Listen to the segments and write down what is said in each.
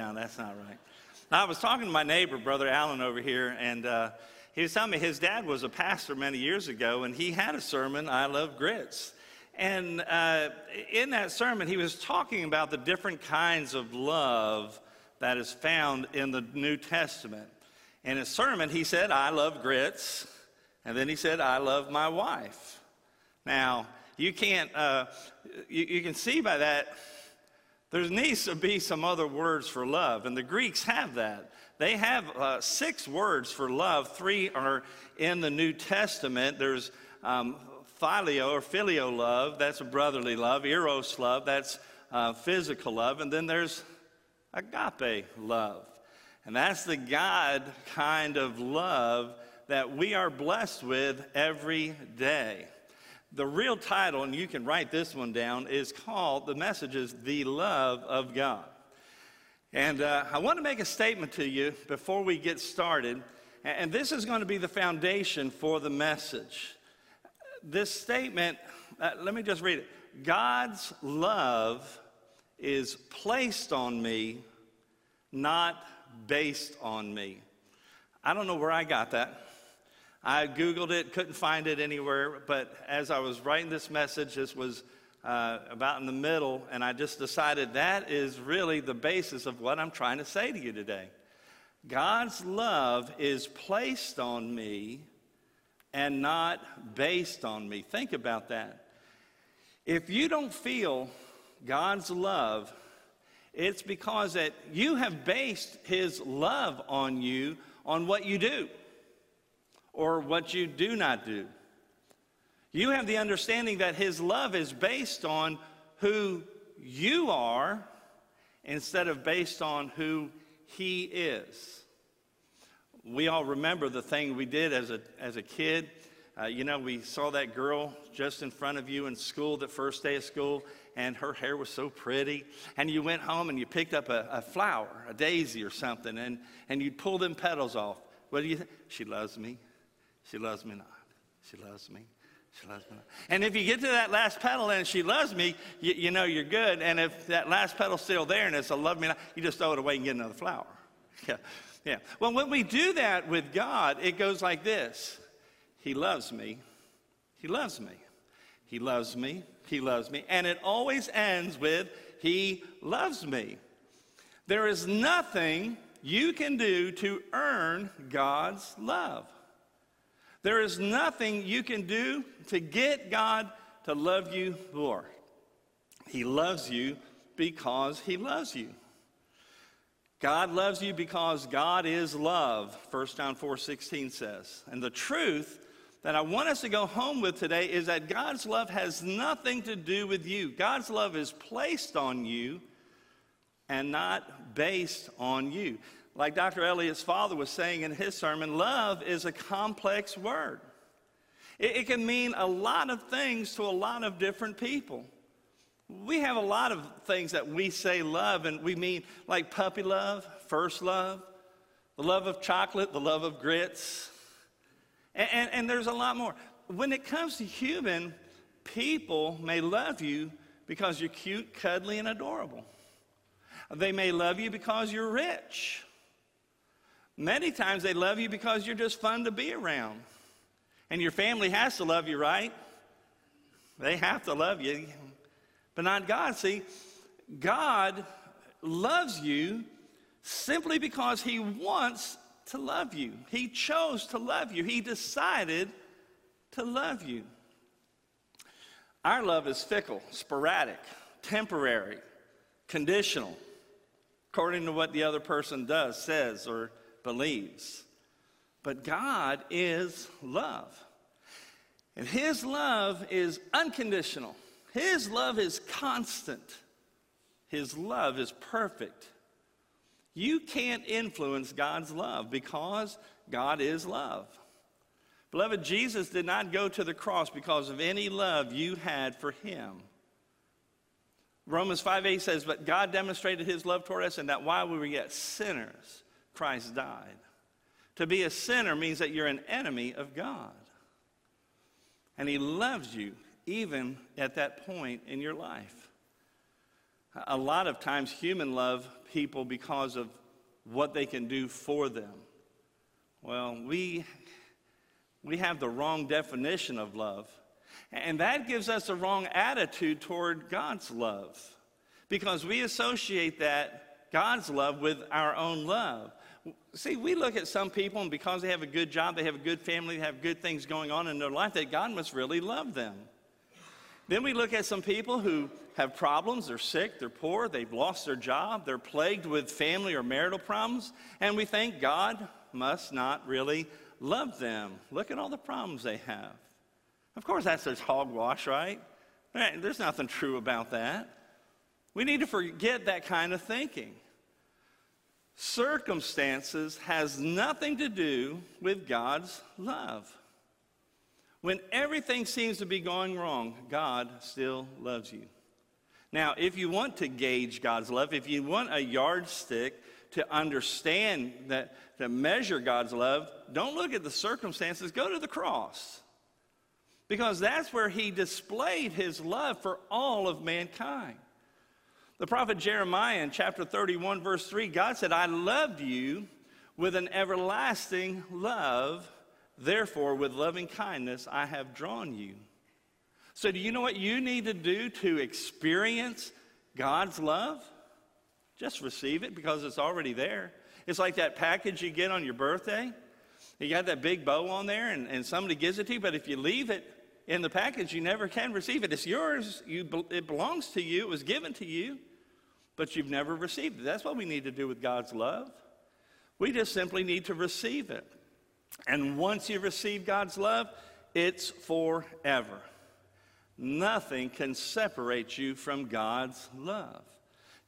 down. That's not right. I was talking to my neighbor, Brother Allen, over here, and uh, he was telling me his dad was a pastor many years ago, and he had a sermon, I Love Grits. And uh, in that sermon, he was talking about the different kinds of love that is found in the New Testament. In his sermon, he said, I love grits. And then he said, I love my wife. Now, you can't, uh, you, you can see by that, there needs to be some other words for love. And the Greeks have that. They have uh, six words for love. Three are in the New Testament. There's um, or phileo love, that's a brotherly love. Eros love, that's uh, physical love. And then there's agape love. And that's the God kind of love that we are blessed with every day. The real title, and you can write this one down, is called the message is The Love of God. And uh, I want to make a statement to you before we get started. And this is going to be the foundation for the message. This statement, uh, let me just read it God's love is placed on me, not based on me. I don't know where I got that. I Googled it, couldn't find it anywhere, but as I was writing this message, this was uh, about in the middle, and I just decided that is really the basis of what I'm trying to say to you today. God's love is placed on me and not based on me. Think about that. If you don't feel God's love, it's because that you have based his love on you on what you do or what you do not do. You have the understanding that his love is based on who you are instead of based on who he is. We all remember the thing we did as a, as a kid. Uh, you know, we saw that girl just in front of you in school, the first day of school, and her hair was so pretty. And you went home and you picked up a, a flower, a daisy or something, and, and you'd pull them petals off. What do you think? She loves me. She loves me not. She loves me. She loves me not. And if you get to that last petal and she loves me, you, you know you're good. And if that last petal's still there and it's a love me not, you just throw it away and get another flower. Yeah. Yeah. Well, when we do that with God, it goes like this He loves me. He loves me. He loves me. He loves me. And it always ends with, He loves me. There is nothing you can do to earn God's love. There is nothing you can do to get God to love you more. He loves you because He loves you. God loves you because God is love, 1 John 4 16 says. And the truth that I want us to go home with today is that God's love has nothing to do with you. God's love is placed on you and not based on you. Like Dr. Elliott's father was saying in his sermon, love is a complex word. It, it can mean a lot of things to a lot of different people. We have a lot of things that we say love, and we mean like puppy love, first love, the love of chocolate, the love of grits, and, and, and there's a lot more. When it comes to human, people may love you because you're cute, cuddly, and adorable. They may love you because you're rich. Many times they love you because you're just fun to be around. And your family has to love you, right? They have to love you. But not God. See, God loves you simply because He wants to love you. He chose to love you. He decided to love you. Our love is fickle, sporadic, temporary, conditional, according to what the other person does, says, or believes. But God is love. And His love is unconditional, His love is constant, His love is perfect. You can't influence God's love because God is love. Beloved, Jesus did not go to the cross because of any love you had for him. Romans 5 8 says, But God demonstrated his love toward us, and that while we were yet sinners, Christ died. To be a sinner means that you're an enemy of God. And he loves you even at that point in your life. A lot of times, human love people because of what they can do for them. Well, we, we have the wrong definition of love. And that gives us a wrong attitude toward God's love because we associate that God's love with our own love. See, we look at some people, and because they have a good job, they have a good family, they have good things going on in their life, that God must really love them. Then we look at some people who have problems, they're sick, they're poor, they've lost their job, they're plagued with family or marital problems, and we think God must not really love them. Look at all the problems they have. Of course, that's just hogwash, right? There's nothing true about that. We need to forget that kind of thinking. Circumstances has nothing to do with God's love. When everything seems to be going wrong, God still loves you. Now, if you want to gauge God's love, if you want a yardstick to understand that, to measure God's love, don't look at the circumstances, go to the cross. Because that's where he displayed his love for all of mankind. The prophet Jeremiah in chapter 31, verse 3, God said, I loved you with an everlasting love Therefore, with loving kindness, I have drawn you. So, do you know what you need to do to experience God's love? Just receive it because it's already there. It's like that package you get on your birthday. You got that big bow on there, and, and somebody gives it to you, but if you leave it in the package, you never can receive it. It's yours, you, it belongs to you, it was given to you, but you've never received it. That's what we need to do with God's love. We just simply need to receive it. And once you receive God's love, it's forever. Nothing can separate you from God's love.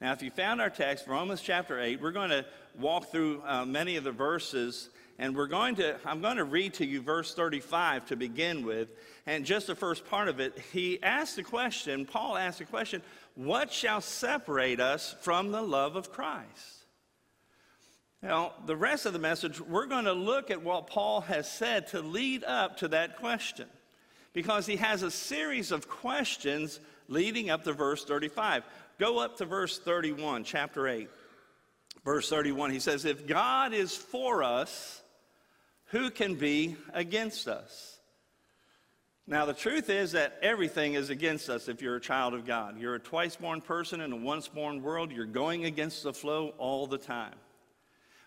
Now, if you found our text, Romans chapter 8, we're going to walk through uh, many of the verses, and we're going to, I'm going to read to you verse 35 to begin with. And just the first part of it, he asked the question, Paul asked the question, What shall separate us from the love of Christ? Now, the rest of the message, we're going to look at what Paul has said to lead up to that question. Because he has a series of questions leading up to verse 35. Go up to verse 31, chapter 8. Verse 31, he says, If God is for us, who can be against us? Now, the truth is that everything is against us if you're a child of God. You're a twice born person in a once born world. You're going against the flow all the time.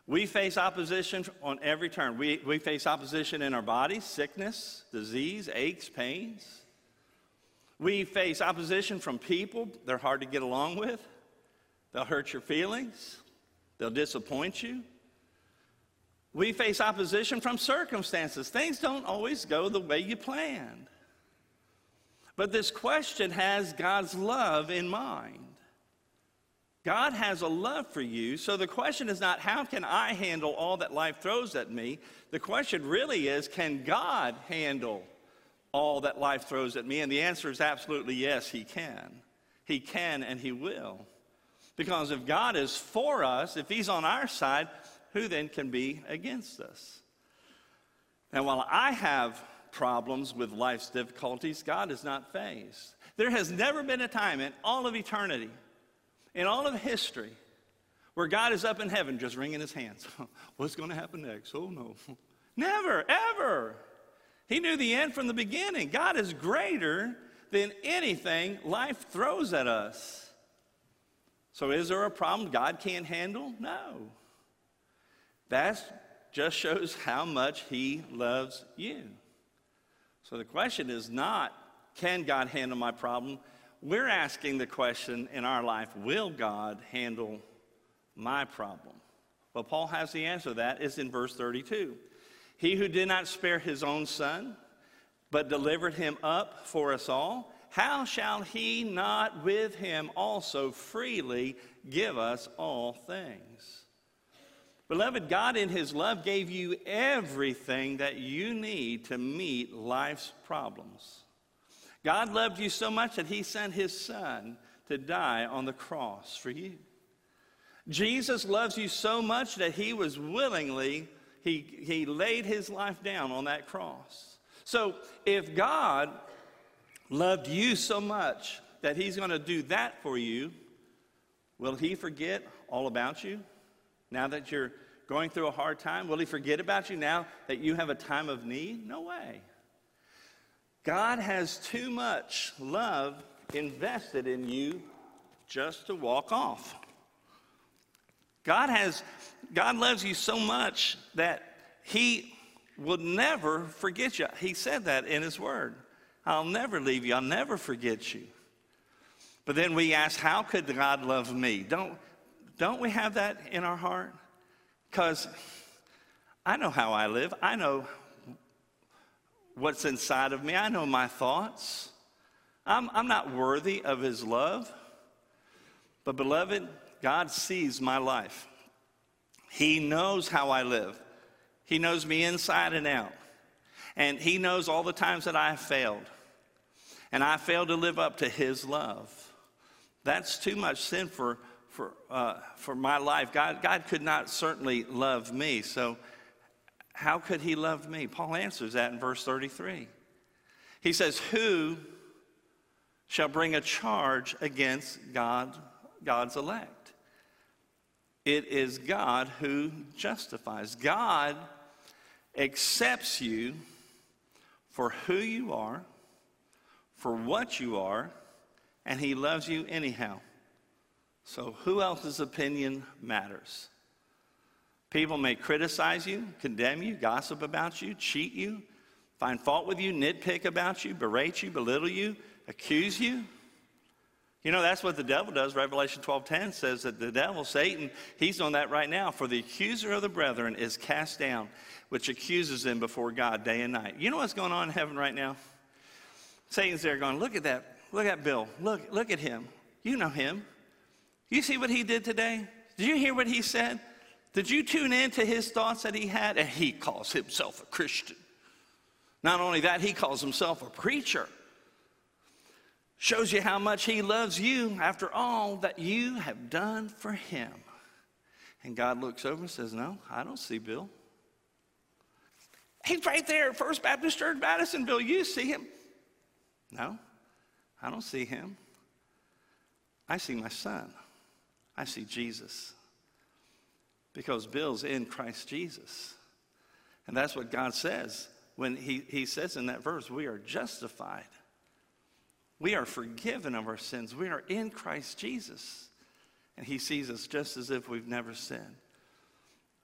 We face opposition on every turn. We, we face opposition in our bodies, sickness, disease, aches, pains. We face opposition from people. They're hard to get along with. They'll hurt your feelings. They'll disappoint you. We face opposition from circumstances. Things don't always go the way you planned. But this question has God's love in mind. God has a love for you. So the question is not, how can I handle all that life throws at me? The question really is, can God handle all that life throws at me? And the answer is absolutely yes, He can. He can and He will. Because if God is for us, if He's on our side, who then can be against us? Now, while I have problems with life's difficulties, God is not fazed. There has never been a time in all of eternity in all of history where God is up in heaven just wringing his hands. What's going to happen next? Oh, no. Never, ever. He knew the end from the beginning. God is greater than anything life throws at us. So, is there a problem God can't handle? No. That just shows how much He loves you. So, the question is not, can God handle my problem? we're asking the question in our life will God handle my problem? Well, Paul has the answer to that. It's in verse 32. He who did not spare his own son, but delivered him up for us all, how shall he not with him also freely give us all things? Beloved, God in his love gave you everything that you need to meet life's problems. God loved you so much that he sent his son to die on the cross for you. Jesus loves you so much that he was willingly, he, he laid his life down on that cross. So if God loved you so much that he's going to do that for you, Will he forget all about you now that you're going through a hard time? Will he forget about you now that you have a time of need? No way. God has too much love invested in you just to walk off. God has God loves you so much that he will never forget you. He said that in his word. I'll never leave you. I'll never forget you. But then we ask, how could God love me? Don't, don't we have that in our heart? Because I know how I live. I know what's inside of me. I know my thoughts. I'm, I'm not worthy of his love. But, beloved, God sees my life. He knows how I live, He knows me inside and out. And He knows all the times that I failed. And I failed to live up to His love. That's too much sin for, for, uh, for my life. God, God could not certainly love me. So, how could He love me? Paul answers that in verse 33. He says, Who shall bring a charge against God, God's elect? It is God who justifies. God accepts you for who you are, for what you are, and He loves you anyhow. So, who else's opinion matters? People may criticize you, condemn you, gossip about you, cheat you, find fault with you, nitpick about you, berate you, belittle you, accuse you. You know, that's what the devil does. Revelation 12:10 says that the devil, Satan, he's on that right now. For the accuser of the brethren is cast down, which accuses them before God day and night. You know what's going on in heaven right now? Satan's there going, look at that. Look at Bill. Look, look at him. You know him. You see what he did today? Did you hear what he said? Did you tune in to his thoughts that he had? And he calls himself a Christian. Not only that, he calls himself a preacher. Shows you how much He loves you after all that you have done for Him. And God looks over and says, No, I don't see Bill. He's right there at First Baptist Church, Madisonville. You see him? No, I don't see him. I see my son. I see Jesus. Because Bill's in Christ Jesus. And that's what God says when he, he says in that verse, we are justified we are forgiven of our sins. We are in Christ Jesus. And he sees us just as if we've never sinned.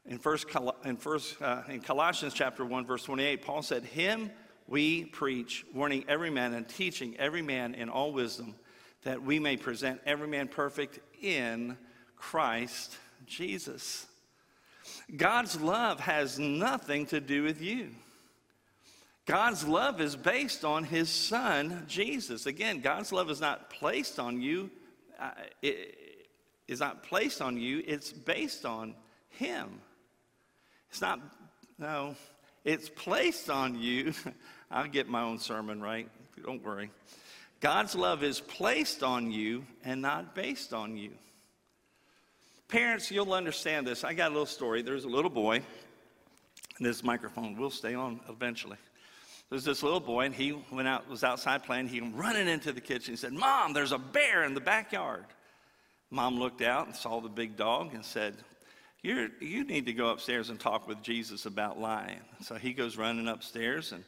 In, first, in, first, uh, in Colossians chapter 1, verse 28, Paul said, Him we preach, warning every man and teaching every man in all wisdom, that we may present every man perfect in Christ Jesus. God's love has nothing to do with you. God's love is based on his son, Jesus. Again, God's love is not placed on you, uh, it is not placed on you, it's based on him. It's not, no, it's placed on you. I'll get my own sermon right. Don't worry. God's love is placed on you and not based on you. Parents, you'll understand this. I got a little story. There's a little boy, and this microphone will stay on eventually. There's this little boy, and he went out, was outside playing. He came running into the kitchen. He said, Mom, there's a bear in the backyard. Mom looked out and saw the big dog and said, you you need to go upstairs and talk with Jesus about lying. So he goes running upstairs and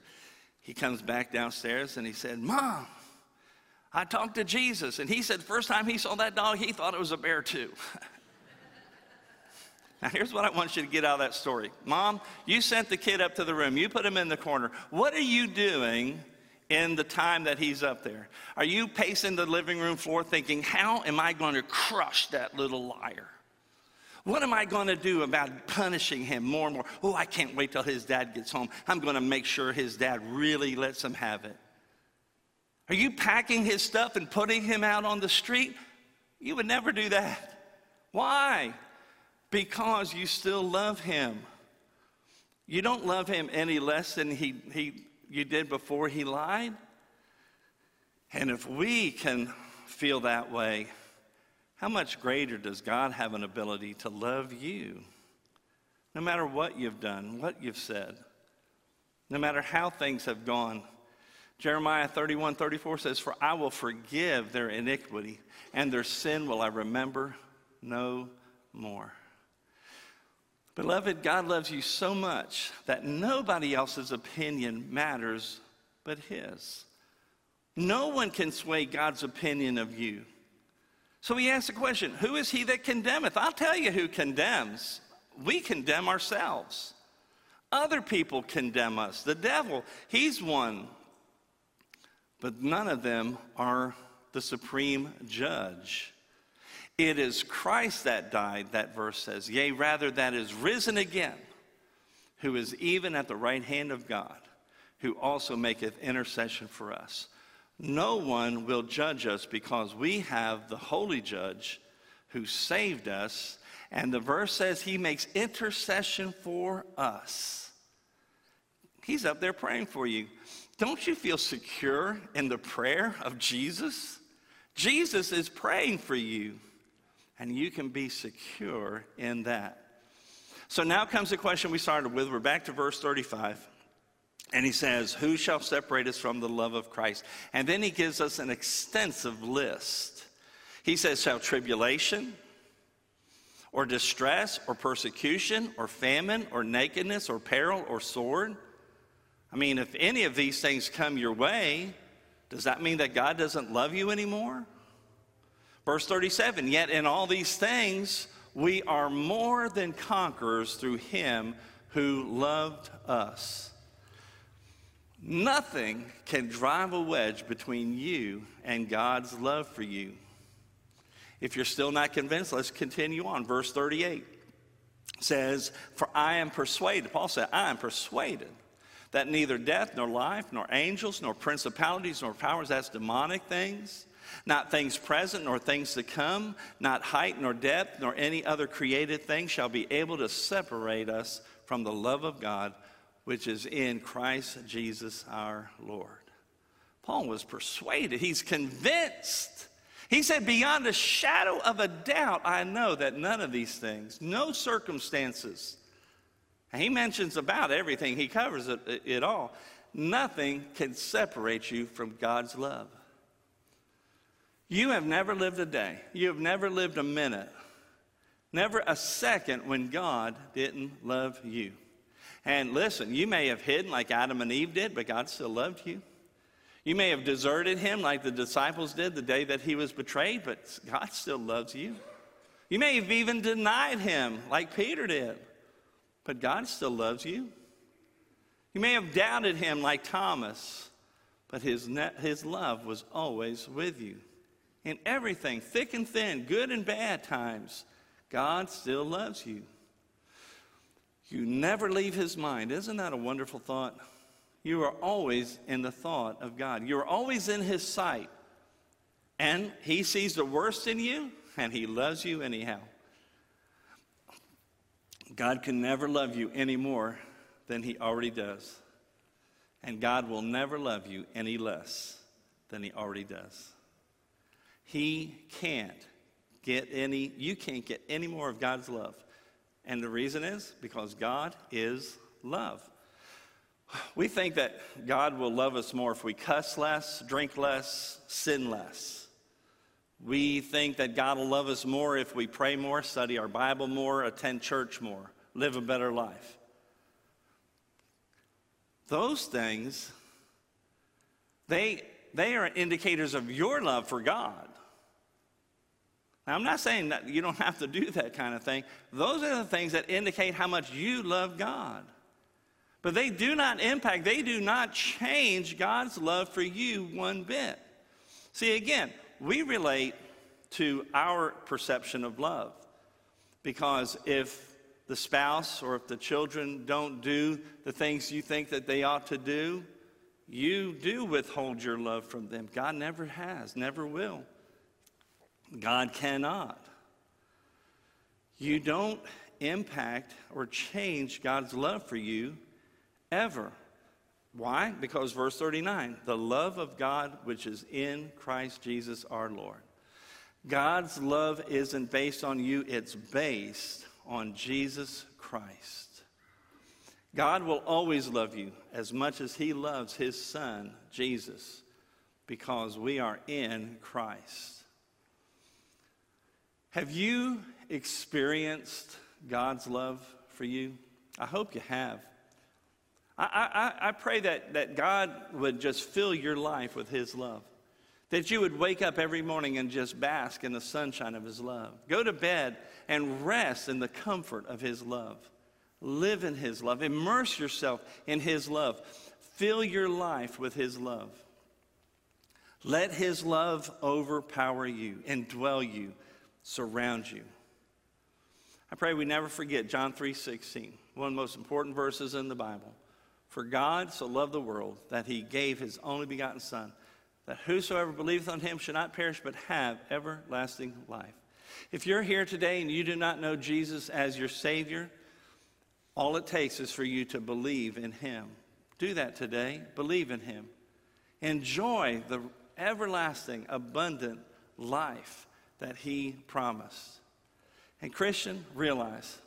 he comes back downstairs and he said, Mom, I talked to Jesus. And he said, first time he saw that dog, he thought it was a bear too. Now, here's what I want you to get out of that story. Mom, you sent the kid up to the room, you put him in the corner. What are you doing in the time that he's up there? Are you pacing the living room floor thinking, how am I going to crush that little liar? What am I going to do about punishing him more and more? Oh, I can't wait till his dad gets home. I'm going to make sure his dad really lets him have it. Are you packing his stuff and putting him out on the street? You would never do that. Why? because you still love him. You don't love him any less than he, he, you did before he lied. And if we can feel that way, how much greater does God have an ability to love you? No matter what you've done, what you've said, no matter how things have gone. Jeremiah 31 34 says, For I will forgive their iniquity, and their sin will I remember no more. Beloved, God loves you so much that nobody else's opinion matters but His. No one can sway God's opinion of you. So he asks the question Who is he that condemneth? I'll tell you who condemns. We condemn ourselves. Other people condemn us. The devil, he's one. But none of them are the supreme judge. It is Christ that died, that verse says, yea, rather, that is risen again, who is even at the right hand of God, who also maketh intercession for us. No one will judge us because we have the holy judge who saved us. And the verse says he makes intercession for us. He's up there praying for you. Don't you feel secure in the prayer of Jesus? Jesus is praying for you, and you can be secure in that. So now comes the question we started with. We're back to verse 35. And he says, Who shall separate us from the love of Christ? And then he gives us an extensive list. He says, Shall tribulation, or distress, or persecution, or famine, or nakedness, or peril, or sword? I mean, if any of these things come your way, does that mean that God doesn't love you anymore? Verse 37 Yet in all these things, we are more than conquerors through him who loved us. Nothing can drive a wedge between you and God's love for you. If you're still not convinced, let's continue on. Verse 38 says, For I am persuaded, Paul said, I am persuaded that neither death, nor life, nor angels, nor principalities, nor powers, that's demonic things, not things present, nor things to come, not height, nor depth, nor any other created thing shall be able to separate us from the love of God which is in Christ Jesus our Lord. Paul was persuaded, he's convinced. He said, Beyond a shadow of a doubt, I know that none of these things, no circumstances, he mentions about everything, he covers it, it all. Nothing can separate you from God's love. You have never lived a day, you have never lived a minute, never a second when God didn't love you. And listen, you may have hidden like Adam and Eve did, but God still loved you. You may have deserted him like the disciples did the day that he was betrayed, but God still loves you. You may have even denied him like Peter did, but God still loves you. You may have doubted him like Thomas, but his, his love was always with you. In everything, thick and thin, good and bad times, God still loves you. You never leave his mind. Isn't that a wonderful thought? You are always in the thought of God. You're always in his sight. And he sees the worst in you, and he loves you anyhow. God can never love you any more than he already does. And God will never love you any less than he already does. He can't get any, you can't get any more of God's love and the reason is because God is love. We think that God will love us more if we cuss less, drink less, sin less. We think that God will love us more if we pray more, study our Bible more, attend church more, live a better life. Those things, they, they are indicators of your love for God. Now, I'm not saying that you don't have to do that kind of thing. Those are the things that indicate how much you love God. But they do not impact, they do not change God's love for you one bit. See, again, we relate to our perception of love. Because if the spouse or if the children don't do the things you think that they ought to do, you do withhold your love from them. God never has, never will. God cannot. You don't impact or change God's love for you ever. Why? Because verse 39 the love of God which is in Christ Jesus our Lord. God's love isn't based on you, it's based on Jesus Christ. God will always love you as much as He loves His Son, Jesus, because we are in Christ. Have you experienced God's love for you? I hope you have. I, I, I pray that, that God would just fill your life with His love. That you would wake up every morning and just bask in the sunshine of His love. Go to bed and rest in the comfort of His love. Live in His love. Immerse yourself in His love. Fill your life with His love. Let His love overpower you, indwell you, surround you. I pray we never forget John 3:16, one of the most important verses in the Bible. For God so loved the world that he gave his only begotten Son, that whosoever believeth on him should not perish but have everlasting life. If you're here today and you do not know Jesus as your Savior, all it takes is for you to believe in him. Do that today. Believe in him. Enjoy the everlasting, abundant life that he promised. And, Christian, realize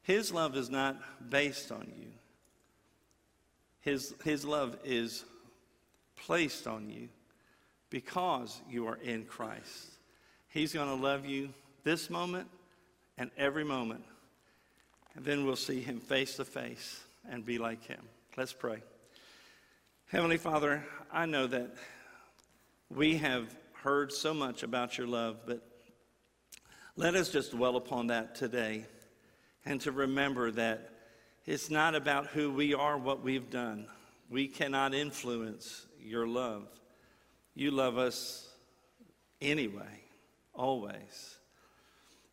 his love is not based on you. His, his love is placed on you because you are in Christ. He's going to love you this moment and every moment. And then we'll see him face to face and be like him. Let's pray. Heavenly Father, I know that we have heard so much about your love, but let us just dwell upon that today and to remember that it's not about who we are, what we've done. We cannot influence your love. You love us anyway, always.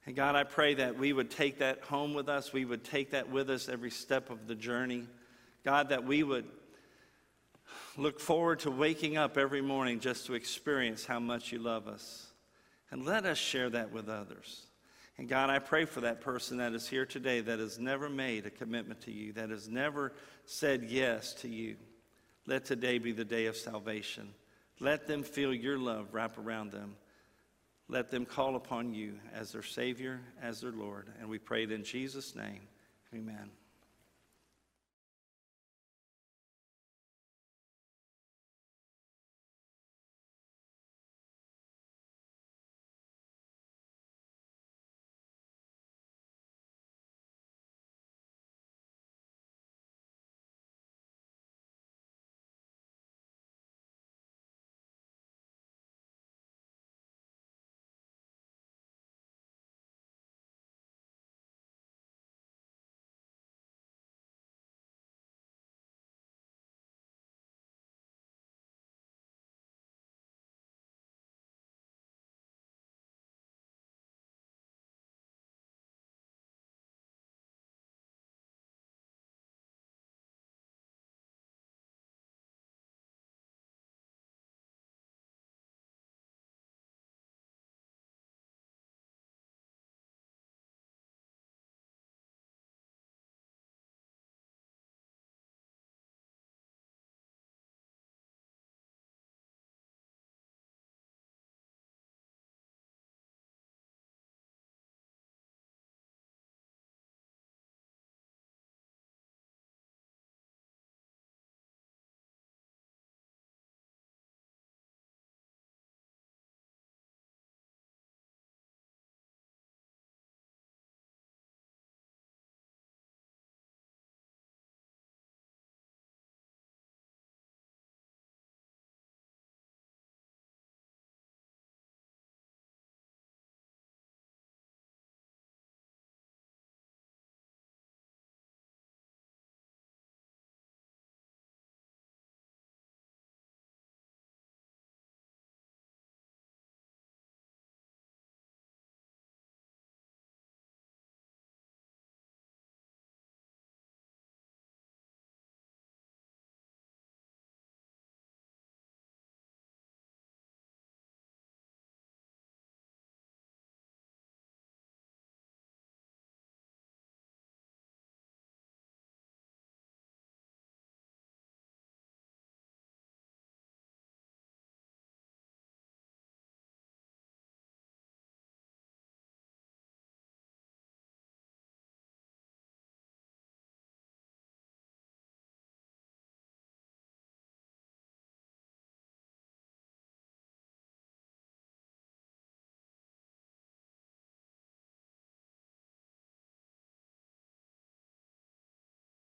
And God, I pray that we would take that home with us. We would take that with us every step of the journey. God, that we would look forward to waking up every morning just to experience how much you love us. And let us share that with others. And God, I pray for that person that is here today that has never made a commitment to you, that has never said yes to you. Let today be the day of salvation. Let them feel your love wrap around them. Let them call upon you as their Savior, as their Lord. And we pray it in Jesus' name. Amen.